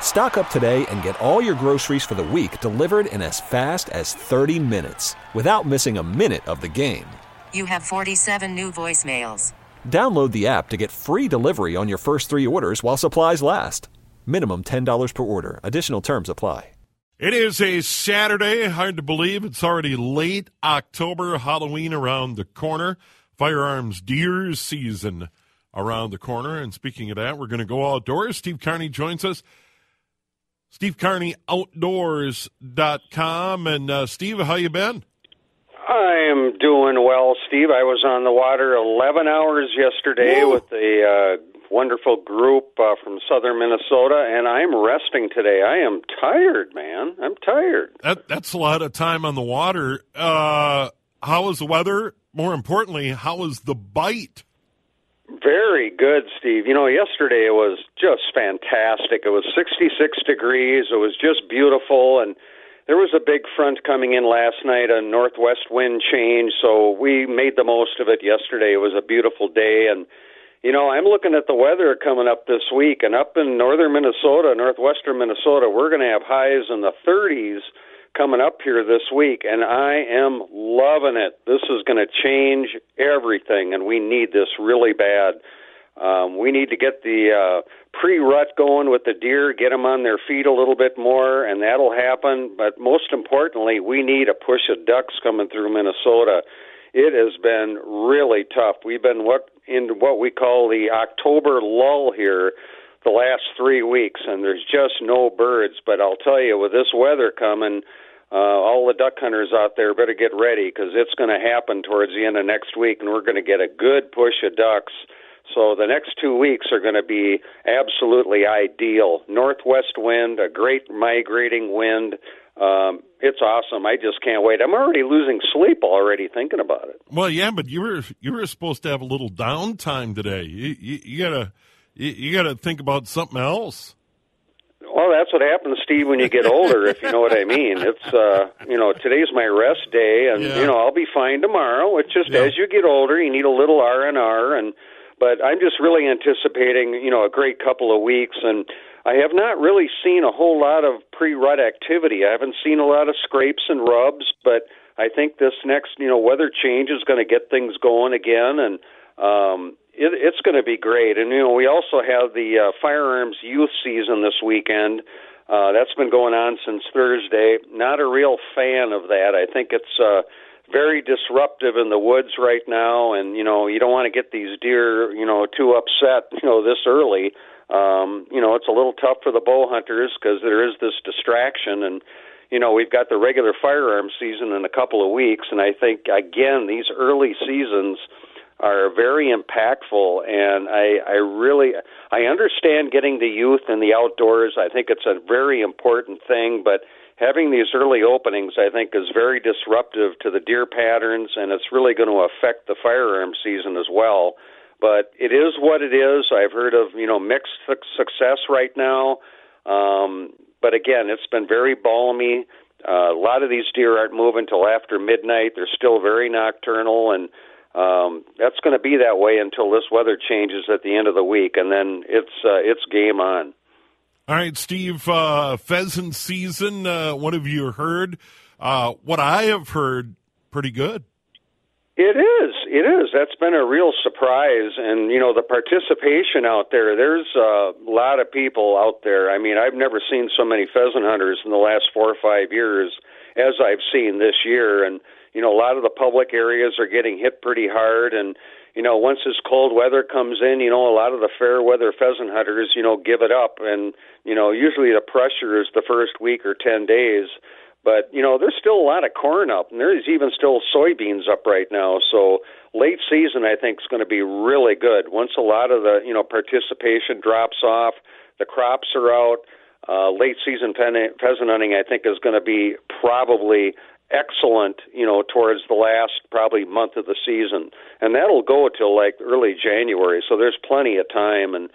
Stock up today and get all your groceries for the week delivered in as fast as 30 minutes without missing a minute of the game. You have 47 new voicemails. Download the app to get free delivery on your first three orders while supplies last. Minimum $10 per order. Additional terms apply. It is a Saturday. Hard to believe it's already late October, Halloween around the corner, firearms deer season around the corner. And speaking of that, we're going to go outdoors. Steve Carney joins us. Steve Carney Outdoors.com. And uh, Steve, how you been? I am doing well, Steve. I was on the water 11 hours yesterday Woo. with a uh, wonderful group uh, from southern Minnesota, and I'm resting today. I am tired, man. I'm tired. That, that's a lot of time on the water. Uh, how was the weather? More importantly, how was the bite? Very good, Steve. You know, yesterday it was just fantastic. It was 66 degrees. It was just beautiful, and there was a big front coming in last night, a northwest wind change, so we made the most of it yesterday. It was a beautiful day, and you know, I'm looking at the weather coming up this week, and up in northern Minnesota, northwestern Minnesota, we're going to have highs in the 30s coming up here this week, and I am loving it. This is going to change everything, and we need this really bad. Um, we need to get the uh, pre-rut going with the deer, get them on their feet a little bit more, and that'll happen. But most importantly, we need a push of ducks coming through Minnesota. It has been really tough. We've been what in what we call the October lull here the last three weeks, and there's just no birds. But I'll tell you, with this weather coming, uh, all the duck hunters out there better get ready because it's going to happen towards the end of next week, and we're going to get a good push of ducks. So the next two weeks are going to be absolutely ideal. Northwest wind, a great migrating wind. Um, it's awesome. I just can't wait. I'm already losing sleep already thinking about it. Well, yeah, but you were you were supposed to have a little downtime today. You, you, you gotta you, you gotta think about something else. Well, that's what happens, Steve, when you get older, if you know what I mean. It's uh you know, today's my rest day and Yeah. you know, I'll be fine tomorrow. It's just Yeah. as you get older you need a little R and R and but I'm just really anticipating, you know, a great couple of weeks and I have not really seen a whole lot of pre-rut activity. I haven't seen a lot of scrapes and rubs, but I think this next, you know, weather change is going to get things going again, and um, it, it's going to be great. And you know, we also have the uh, firearms youth season this weekend. Uh, that's been going on since Thursday. Not a real fan of that. I think it's uh, very disruptive in the woods right now, and you know, you don't want to get these deer, you know, too upset, you know, this early. Um, you know, it's a little tough for the bow hunters because there is this distraction and you know, we've got the regular firearm season in a couple of weeks, and I think again these early seasons are very impactful. And I, I really, I understand getting the youth in the outdoors. I think it's a very important thing, but having these early openings, I think, is very disruptive to the deer patterns, and it's really going to affect the firearm season as well. But it is what it is. I've heard of you know mixed success right now. Um, but again, it's been very balmy. Uh, a lot of these deer aren't moving till after midnight. They're still very nocturnal, and um, that's going to be that way until this weather changes at the end of the week, and then it's uh, it's game on. All right, Steve, uh, pheasant season. Uh, what have you heard? Uh, what I have heard, pretty good. It is. It is. That's been a real surprise, and you know the participation out there. There's a lot of people out there. I mean, I've never seen so many pheasant hunters in the last four or five years as I've seen this year. And you know, a lot of the public areas are getting hit pretty hard, and you know, once this cold weather comes in, you know, a lot of the fair weather pheasant hunters, you know, give it up. And, you know, usually the pressure is the first week or 10 days. But, you know, there's still a lot of corn up, and there's even still soybeans up right now. So late season, I think, is going to be really good. Once a lot of the, you know, participation drops off, the crops are out. Uh, late season pheasant hunting, I think, is going to be probably excellent, you know, towards the last probably month of the season, and that'll go till like early January. So there's plenty of time, and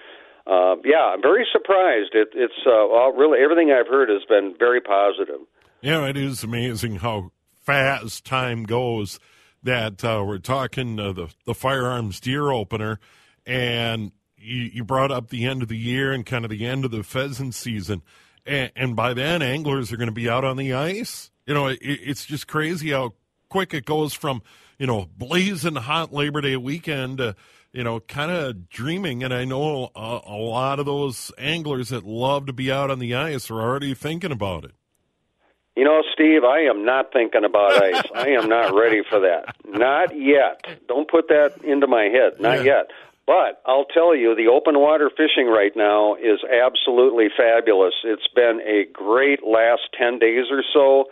uh, yeah, I'm very surprised. It, it's uh, well, really everything I've heard has been very positive. Yeah, it is amazing how fast time goes. That uh, we're talking uh, the the firearms deer opener, and you, you brought up the end of the year and kind of the end of the pheasant season, and, and by then anglers are going to be out on the ice you know, it, it's just crazy how quick it goes from, you know, blazing hot Labor Day weekend to, you know, kind of dreaming. And I know a, a lot of those anglers that love to be out on the ice are already thinking about it. You know, Steve, I am not thinking about ice. I am not ready for that. Not yet. Don't put that into my head. Not yeah. yet. But I'll tell you, the open water fishing right now is absolutely fabulous. It's been a great last 10 days or so.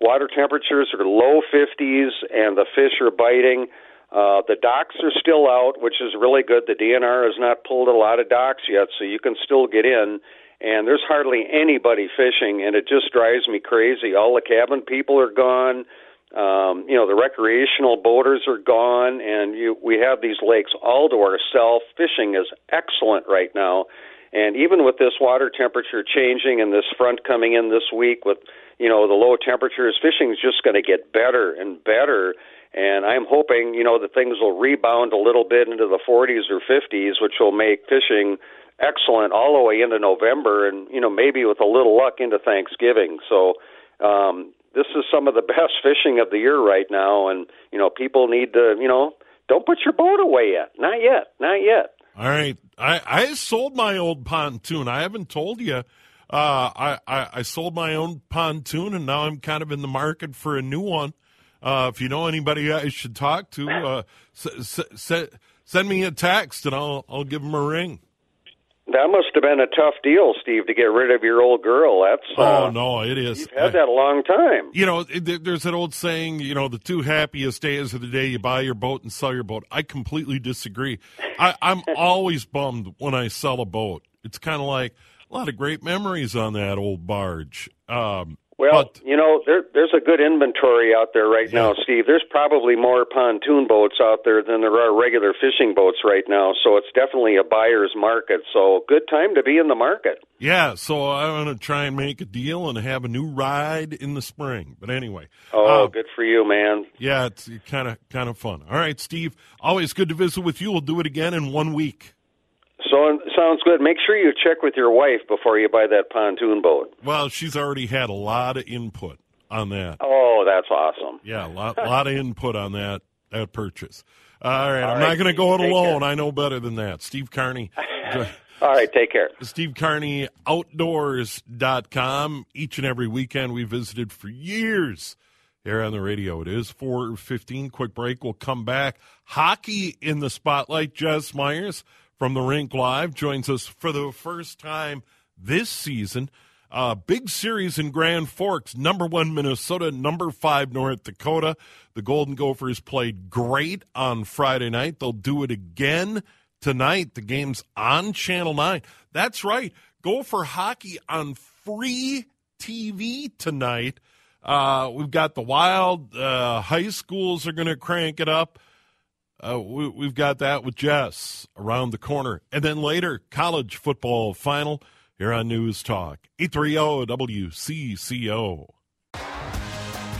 Water temperatures are low 50s, and the fish are biting. Uh, the docks are still out, which is really good. The DNR has not pulled a lot of docks yet, so you can still get in. And there's hardly anybody fishing, and it just drives me crazy. All the cabin people are gone. Um, you know, the recreational boaters are gone, and you, we have these lakes all to ourselves. Fishing is excellent right now. And even with this water temperature changing and this front coming in this week with you know the low temperatures, fishing is just going to get better and better. And I'm hoping you know that things will rebound a little bit into the 40s or 50s, which will make fishing excellent all the way into November, and you know maybe with a little luck into Thanksgiving. So um, this is some of the best fishing of the year right now, and you know people need to you know don't put your boat away yet, not yet, not yet. All right, I I sold my old pontoon. I haven't told you uh, I, I, I sold my own pontoon, and now I'm kind of in the market for a new one. Uh, if you know anybody I should talk to, uh, s- s- send me a text, and I'll I'll give them a ring. That must have been a tough deal, Steve, to get rid of your old girl. That's uh, oh no, it is. You've had that a long time. You know, there's that old saying. You know, the two happiest days of the day: you buy your boat and sell your boat. I completely disagree. I, I'm always bummed when I sell a boat. It's kind of like a lot of great memories on that old barge. Um, well, but, you know, there, there's a good inventory out there right yeah. now, Steve. There's probably more pontoon boats out there than there are regular fishing boats right now. So it's definitely a buyer's market. So good time to be in the market. Yeah. So I'm going to try and make a deal and have a new ride in the spring. But anyway. Oh, uh, good for you, man. Yeah, it's kind of kind of fun. All right, Steve. Always good to visit with you. We'll do it again in one week. So sounds good. Make sure you check with your wife before you buy that pontoon boat. Well, she's already had a lot of input on that. Oh, that's awesome. Yeah, a lot, lot of input on that that purchase. Uh, all right, All I'm right, not going to go it alone. Care. I know better than that. Steve Carney. All right, take care. Steve Carney, outdoors.com. Each and every weekend we visited for years here on the radio. It is 415. Quick break. We'll come back. Hockey in the spotlight. Jess Myers from the Rink Live joins us for the first time this season. Uh, big series in Grand Forks, number one Minnesota, number five North Dakota. The Golden Gophers played great on Friday night. They'll do it again tonight. The game's on Channel 9. That's right. Gopher hockey on free TV tonight. Uh, we've got the Wild. Uh, high schools are going to crank it up. Uh, we, have got that with Jess around the corner. And then later, college football final here on News Talk. 830 WCCO.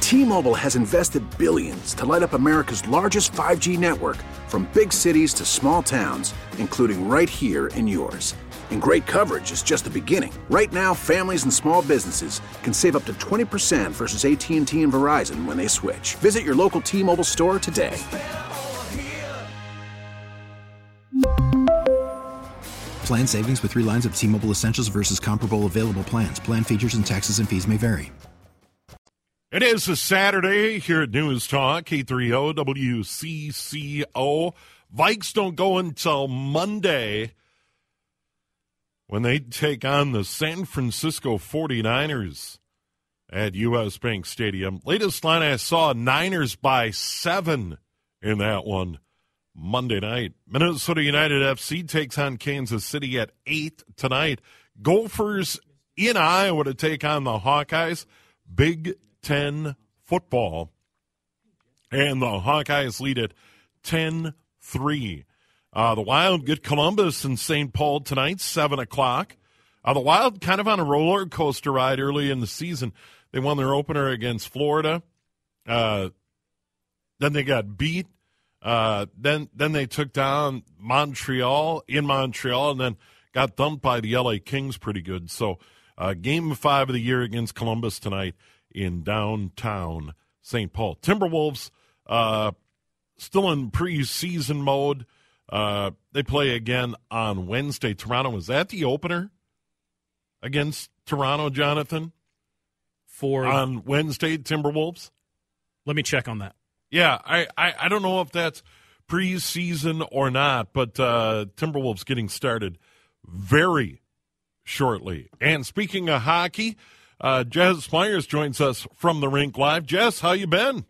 T Mobile has invested billions to light up America's largest 5G network from big cities to small towns, including right here in yours. And great coverage is just the beginning. Right now, families and small businesses can save up to 20% versus AT&T and Verizon when they switch. Visit your local T-Mobile store today. Plan savings with three lines of T Mobile Essentials versus comparable available plans. Plan features and taxes and fees may vary. It is a Saturday here at News Talk, 830 WCCO. Vikes don't go until Monday when they take on the San Francisco 49ers at U.S. Bank Stadium. Latest line I saw Niners by seven in that one Monday night. Minnesota United FC takes on Kansas City at 8 tonight. Gophers in Iowa to take on the Hawkeyes. Big Ten football. And the Hawkeyes lead it 10 3. Uh, the Wild get Columbus and St. Paul tonight, 7 o'clock. Uh, the Wild kind of on a roller coaster ride early in the season. They won their opener against Florida. Uh, then they got beat. Uh, then then they took down Montreal in Montreal, and then got thumped by the LA Kings pretty good. So, uh, game five of the year against Columbus tonight in downtown St. Paul. Timberwolves uh, still in preseason mode. Uh, they play again on Wednesday. Toronto was that the opener against Toronto, Jonathan? For on Wednesday, Timberwolves. Let me check on that. Yeah, I, I, I don't know if that's preseason or not, but uh, Timberwolves getting started very shortly. And speaking of hockey, uh, Jess Myers joins us from the rink live. Jess, how you been?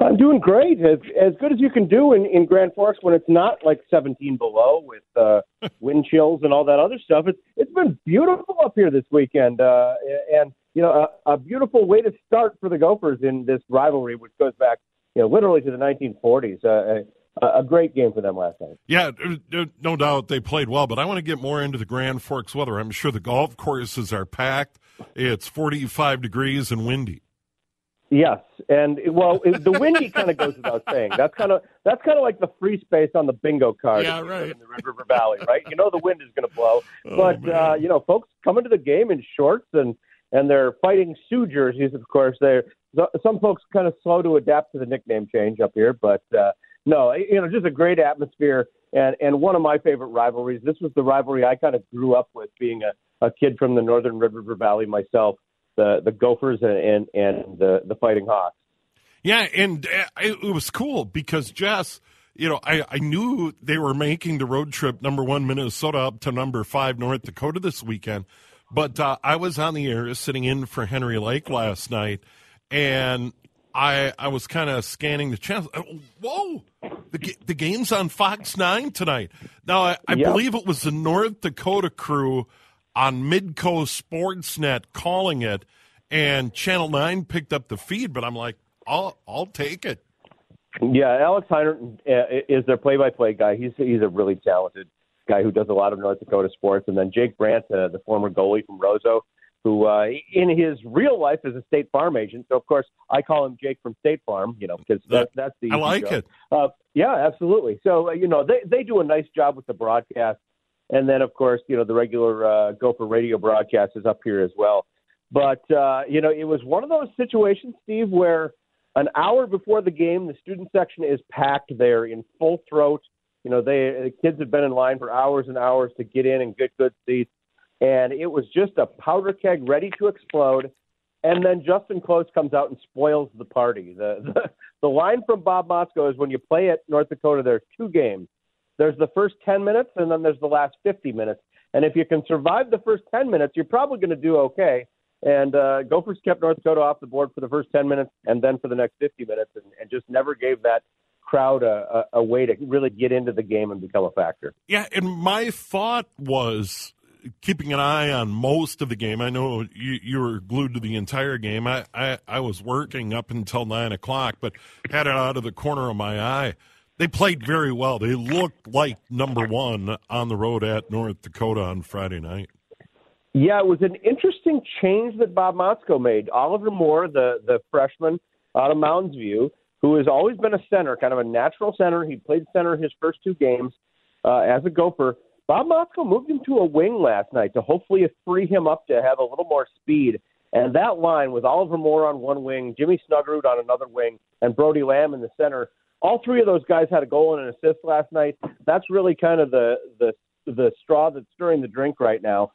I'm doing great, as as good as you can do in in Grand Forks when it's not like 17 below with uh, wind chills and all that other stuff. It's it's been beautiful up here this weekend, uh, and you know a, a beautiful way to start for the Gophers in this rivalry, which goes back you know literally to the 1940s. Uh, a, a great game for them last night. Yeah, no doubt they played well, but I want to get more into the Grand Forks weather. I'm sure the golf courses are packed. It's 45 degrees and windy. Yes, and well, the windy kind of goes without saying. That's kind of that's kind of like the free space on the bingo card. Yeah, right. In the Red River Valley, right? You know the wind is going to blow, Oh, but uh, you know, folks coming to the game in shorts and and their fighting Sioux jerseys. Of course, they're some folks kind of slow to adapt to the nickname change up here, but uh, no, you know, just a great atmosphere and and one of my favorite rivalries. This was the rivalry I kind of grew up with, being a, a kid from the Northern Red River Valley myself. The the Gophers and and, and the the Fighting Hawks. Yeah, and uh, it was cool because Jess, you know, I, I knew they were making the road trip number one Minnesota up to number five North Dakota this weekend, but uh, I was on the air sitting in for Henry Lake last night, and I I was kind of scanning the channels. Uh, Whoa, the the game's on Fox Nine tonight. Now I, I Yep. believe it was the North Dakota crew on Midco Sportsnet calling it, and Channel Nine picked up the feed. But I'm like, I'll I'll take it. Yeah, Alex Heiner uh, is their play-by-play guy. He's he's a really talented guy who does a lot of North Dakota sports. And then Jake Brandt, uh, the former goalie from Roseau, who uh, in his real life is a State Farm agent. So of course I call him Jake from State Farm. You know, because that, that's the I like joke. it. Uh, yeah, absolutely. So uh, you know they they do a nice job with the broadcast, and then of course you know the regular uh, Gopher radio broadcast is up here as well. But uh, you know it was one of those situations, Steve, where an hour before the game, the student section is packed there in full throat. You know, they the kids have been in line for hours and hours to get in and get good seats, and it was just a powder keg ready to explode. And then Justen Close comes out and spoils the party. The the, the line from Bob Motzko is when you play at North Dakota, there's two games. There's the first 10 minutes, and then there's the last 50 minutes. And if you can survive the first 10 minutes, you're probably going to do okay. And uh, Gophers kept North Dakota off the board for the first 10 minutes and then for the next 50 minutes and, and just never gave that crowd a, a, a way to really get into the game and become a factor. Yeah, and my thought was keeping an eye on most of the game. I know you, you were glued to the entire game. I, I, I was working up until nine o'clock, but had it out of the corner of my eye. They played very well. They looked like number one on the road at North Dakota on Friday night. Yeah, it was an interesting change that Bob Motzko made. Oliver Moore, the the freshman out of Mounds View, who has always been a center, kind of a natural center. He played center his first two games uh, as a Gopher. Bob Motzko moved him to a wing last night to hopefully free him up to have a little more speed. And that line with Oliver Moore on one wing, Jimmy Snuggerud on another wing, and Brody Lamb in the center, all three of those guys had a goal and an assist last night. That's really kind of the the the straw that's stirring the drink right now.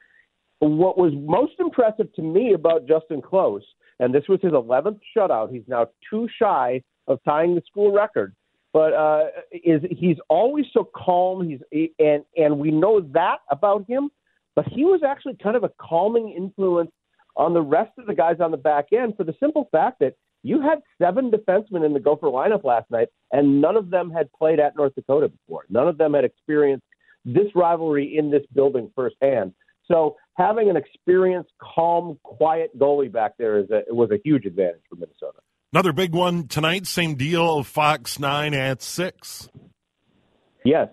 What was most impressive to me about Justen Close, and this was his 11th shutout, he's now two shy of tying the school record. but uh, is he's always so calm. He's and and we know that about him. But he was actually kind of a calming influence on the rest of the guys on the back end for the simple fact that you had seven defensemen in the Gopher lineup last night, and none of them had played at North Dakota before. None of them had experienced this rivalry in this building firsthand. So having an experienced, calm, quiet goalie back there is a, was a huge advantage for Minnesota. Another big one tonight. Same deal. Fox Nine at six. Yes,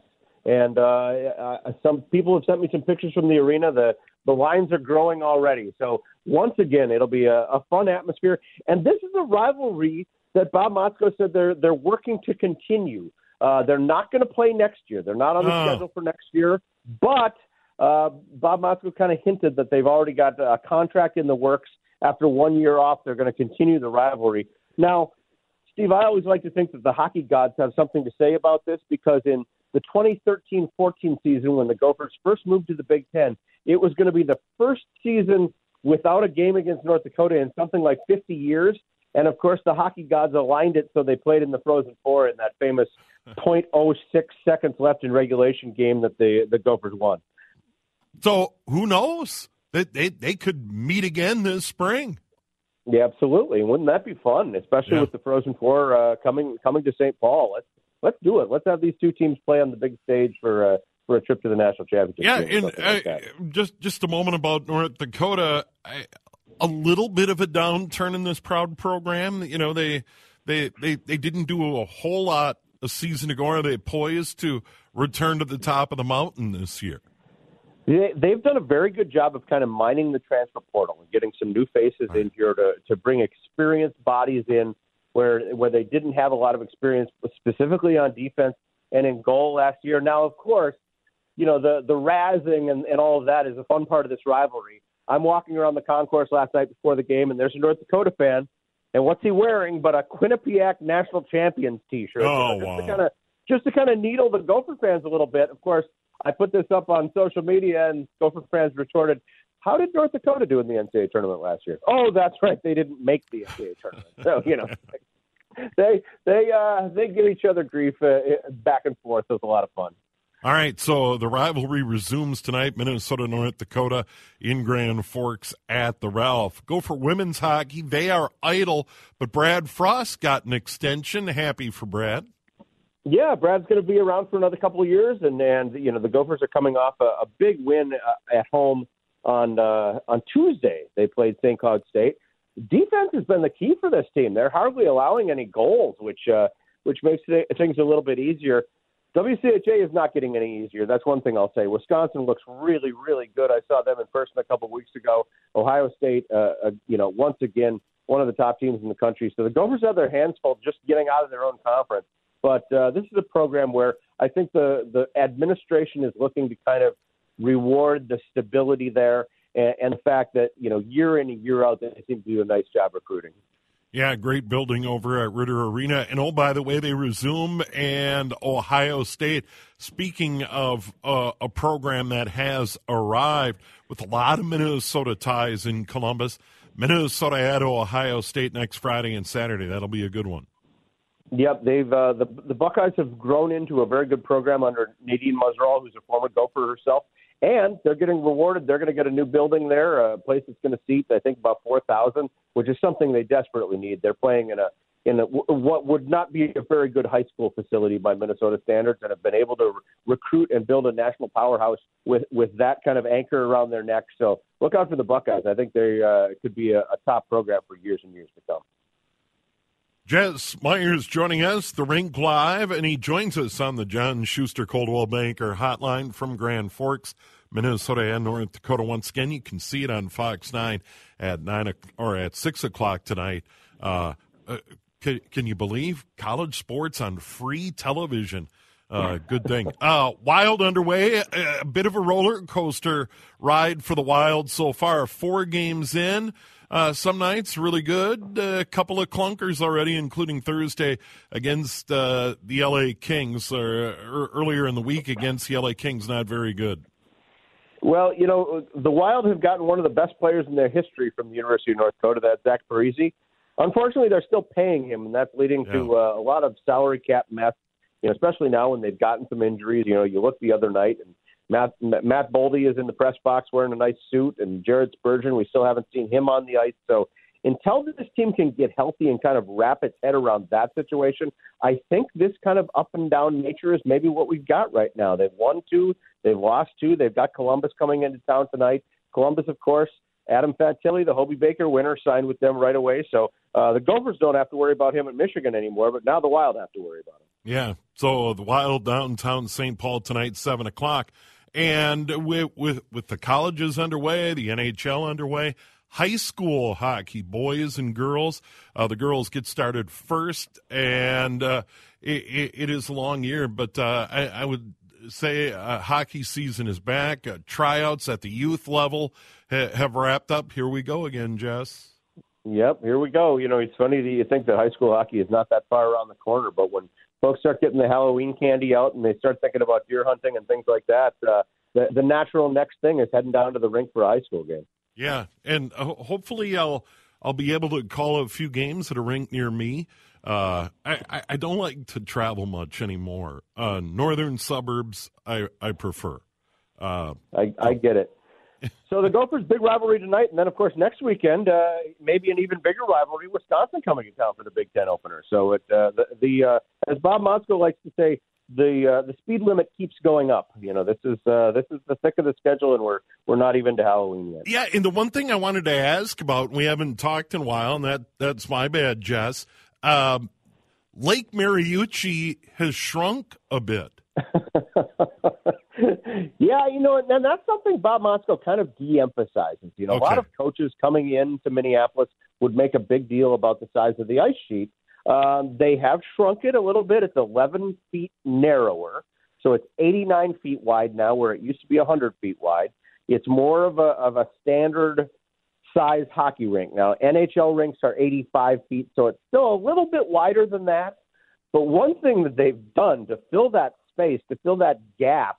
and uh, uh, some people have sent me some pictures from the arena. The the lines are growing already. So once again, it'll be a, a fun atmosphere. And this is a rivalry that Bob Motzko said they're they're working to continue. Uh, they're not going to play next year. They're not on the Oh. schedule for next year. But uh, Bob Motzko kind of hinted that they've already got a contract in the works. After one year off, they're going to continue the rivalry. Now, Steve, I always like to think that the hockey gods have something to say about this because in the 2013-14 season, when the Gophers first moved to the Big Ten, it was going to be the first season without a game against North Dakota in something like 50 years. And of course, the hockey gods aligned it so they played in the Frozen Four in that famous 0.06 seconds left in regulation game that the the Gophers won. So who knows? They, they, they could meet again this spring. Yeah, absolutely. Wouldn't that be fun? Especially Yeah. with the Frozen Four uh, coming coming to St. Paul. Let's let's do it. Let's have these two teams play on the big stage for uh, for a trip to the national championship. Yeah, and like uh, that. just just a moment about North Dakota. I, a little bit of a downturn in this proud program. You know, they they they they didn't do a whole lot a season ago. Are they poised to return to the top of the mountain this year? They, they've done a very good job of kind of mining the transfer portal and getting some new faces in here to, to bring experienced bodies in where where they didn't have a lot of experience specifically on defense and in goal last year. Now, of course, you know the the razzing and, and all of that is a fun part of this rivalry. I'm walking around the concourse last night before the game, and there's a North Dakota fan, and what's he wearing but a Quinnipiac National Champions T-shirt? Oh, You know, just wow. to kind of just to kind of needle the Gopher fans a little bit. Of course, I put this up on social media, and Gopher fans retorted, "How did North Dakota do in the NCAA tournament last year?" Oh, that's right, they didn't make the NCAA tournament. So you know, they they uh, they give each other grief uh, back and forth. It was a lot of fun. All right, so the rivalry resumes tonight. Minnesota, North Dakota in Grand Forks at the Ralph. Gopher women's hockey. They are idle, but Brad Frost got an extension. Happy for Brad. Yeah, Brad's going to be around for another couple of years, and and you know the Gophers are coming off a, a big win uh, at home on uh, on Tuesday. They played St. Cloud State. Defense has been the key for this team. They're hardly allowing any goals, which uh, which makes things a little bit easier. WCHA is not getting any easier. That's one thing I'll say. Wisconsin looks really, really good. I saw them in person a couple of weeks ago. Ohio State, uh, uh, you know, once again, one of the top teams in the country. So the Gophers have their hands full just getting out of their own conference. But uh, this is a program where I think the the administration is looking to kind of reward the stability there and, and the fact that you know year in and year out they seem to do a nice job recruiting. Yeah, great building over at Ridder Arena. And oh, by the way, they resume and Ohio State. Speaking of uh, a program that has arrived with a lot of Minnesota ties in Columbus, Minnesota at Ohio State next Friday and Saturday. That'll be a good one. Yep, they've uh, the the Buckeyes have grown into a very good program under Nadine Muzzerall, who's a former Gopher herself, and they're getting rewarded. They're going to get a new building there, a place that's going to seat I think about four thousand, which is something they desperately need. They're playing in a in a, what would not be a very good high school facility by Minnesota standards, and have been able to re- recruit and build a national powerhouse with with that kind of anchor around their neck. So look out for the Buckeyes. I think they uh, could be a, a top program for years and years to come. Jess Myers joining us, the Rink Live, and he joins us on the John Schuster Coldwell Banker hotline from Grand Forks, Minnesota and North Dakota. Once again, you can see it on Fox 9 at 9 o- or at 6 o'clock tonight. Uh, uh, can, can you believe college sports on free television? Uh, good thing. Uh, wild underway, a bit of a roller coaster ride for the Wild so far. Four games in. Uh, some nights really good. A couple of clunkers already, including Thursday against uh, the LA Kings, or, or earlier in the week against the LA Kings. Not very good. Well, you know, the Wild have gotten one of the best players in their history from the University of North Dakota, that's Zach Parise. Unfortunately, they're still paying him, and that's leading to uh, a lot of salary cap mess. you know, especially now when they've gotten some injuries. You know, you look the other night and Matt Matt Boldy is in the press box wearing a nice suit, and Jared Spurgeon, we still haven't seen him on the ice. So until this team can get healthy and kind of wrap its head around that situation, I think this kind of up and down nature is maybe what we've got right now. They've won two, they've lost two, they've got Columbus coming into town tonight. Columbus, of course, Adam Fantilli, the Hobey Baker winner, signed with them right away. So uh, the Gophers don't have to worry about him at Michigan anymore, but now the Wild have to worry about him. Yeah. So the Wild downtown St. Paul tonight, seven o'clock, and with with with the colleges underway, the NHL underway. High school hockey, boys and girls. Uh, the girls get started first, and uh, it, it is a long year. But uh, I, I would say uh, hockey season is back. Uh, tryouts at the youth level ha- have wrapped up. Here we go again, Jess. Yep, here we go. You know, it's funny that you think that high school hockey is not that far around the corner, but when folks start getting the Halloween candy out and they start thinking about deer hunting and things like that, uh, the, the natural next thing is heading down to the rink for a high school game. Yeah, and uh, hopefully I'll I'll be able to call a few games at a rink near me. Uh, I, I don't like to travel much anymore. Uh, northern suburbs, I I prefer. Uh, I I get it. So the Gophers' big rivalry tonight, and then of course next weekend, uh, maybe an even bigger rivalry. Wisconsin coming to town for the Big Ten opener. So it uh, the, the uh, as Bob Motzko likes to say, the uh, the speed limit keeps going up. You know, this is uh, this is the thick of the schedule, and we're we're not even to Halloween yet. Yeah, and the one thing I wanted to ask about, we haven't talked in a while, and that that's my bad, Jess. Um, Lake Mariucci has shrunk a bit. yeah, you know, and that's something Bob Motzko kind of de-emphasizes. You know, okay. a lot of coaches coming in to Minneapolis would make a big deal about the size of the ice sheet. Um, they have shrunk it a little bit. It's 11 feet narrower, so it's 89 feet wide now, where it used to be 100 feet wide. It's more of a of a standard size hockey rink. Now, NHL rinks are 85 feet, so it's still a little bit wider than that. But one thing that they've done to fill that space, to fill that gap,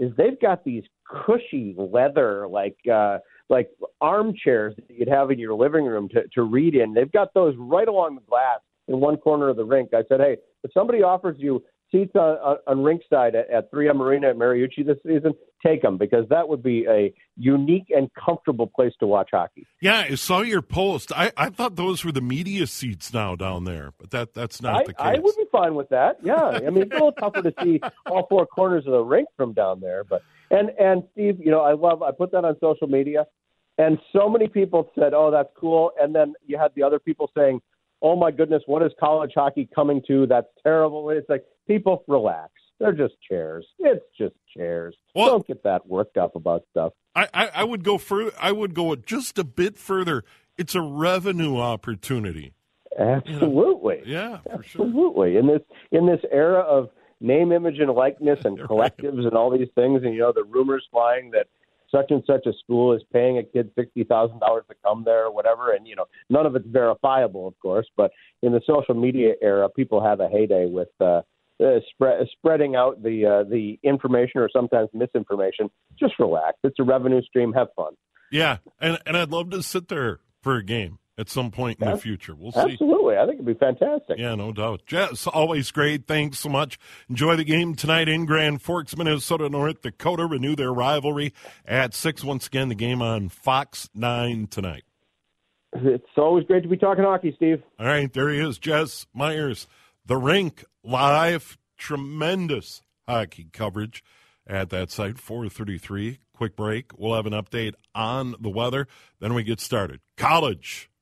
is they've got these cushy leather, like uh, like armchairs that you'd have in your living room to, to read in. They've got those right along the glass in one corner of the rink. I said, hey, if somebody offers you seats on, on, on rinkside at, at 3M Arena at Mariucci this season, take them because that would be a unique and comfortable place to watch hockey. Yeah, I saw your post. I, I thought those were the media seats now down there, but that that's not I, the case. I would be fine with that. Yeah, I mean it's a little tougher to see all four corners of the rink from down there, but and and Steve, you know, I love. I put that on social media, and so many people said, "Oh, that's cool," and then you had the other people saying oh my goodness, what is college hockey coming to? That's terrible. It's like people relax. They're just chairs. It's just chairs. Well, Don't get that worked up about stuff. I, I, I would go further. I would go just a bit further. It's a revenue opportunity. Absolutely. You know? Yeah, absolutely. Sure. In this in this era of name, image, and likeness, and collectives, right. and all these things, and you know the rumors flying that such and such a school is paying a kid sixty thousand dollars to come there or whatever, and you know none of it's verifiable, of course. But in the social media era, people have a heyday with uh, uh, spread, spreading out the uh, the information or sometimes misinformation. Just relax. It's a revenue stream. Have fun. Yeah, and and I'd love to sit there for a game at some point in the future. We'll see. Absolutely. I think it'd be fantastic. Yeah, no doubt. Jess, always great. Thanks so much. Enjoy the game tonight in Grand Forks, Minnesota, North Dakota. Renew their rivalry at 6 once again. The game on Fox 9 tonight. It's always great to be talking hockey, Steve. All right, there he is, Jess Myers. The rink live, tremendous hockey coverage at that site, 433. Quick break. We'll have an update on the weather. Then we get started. College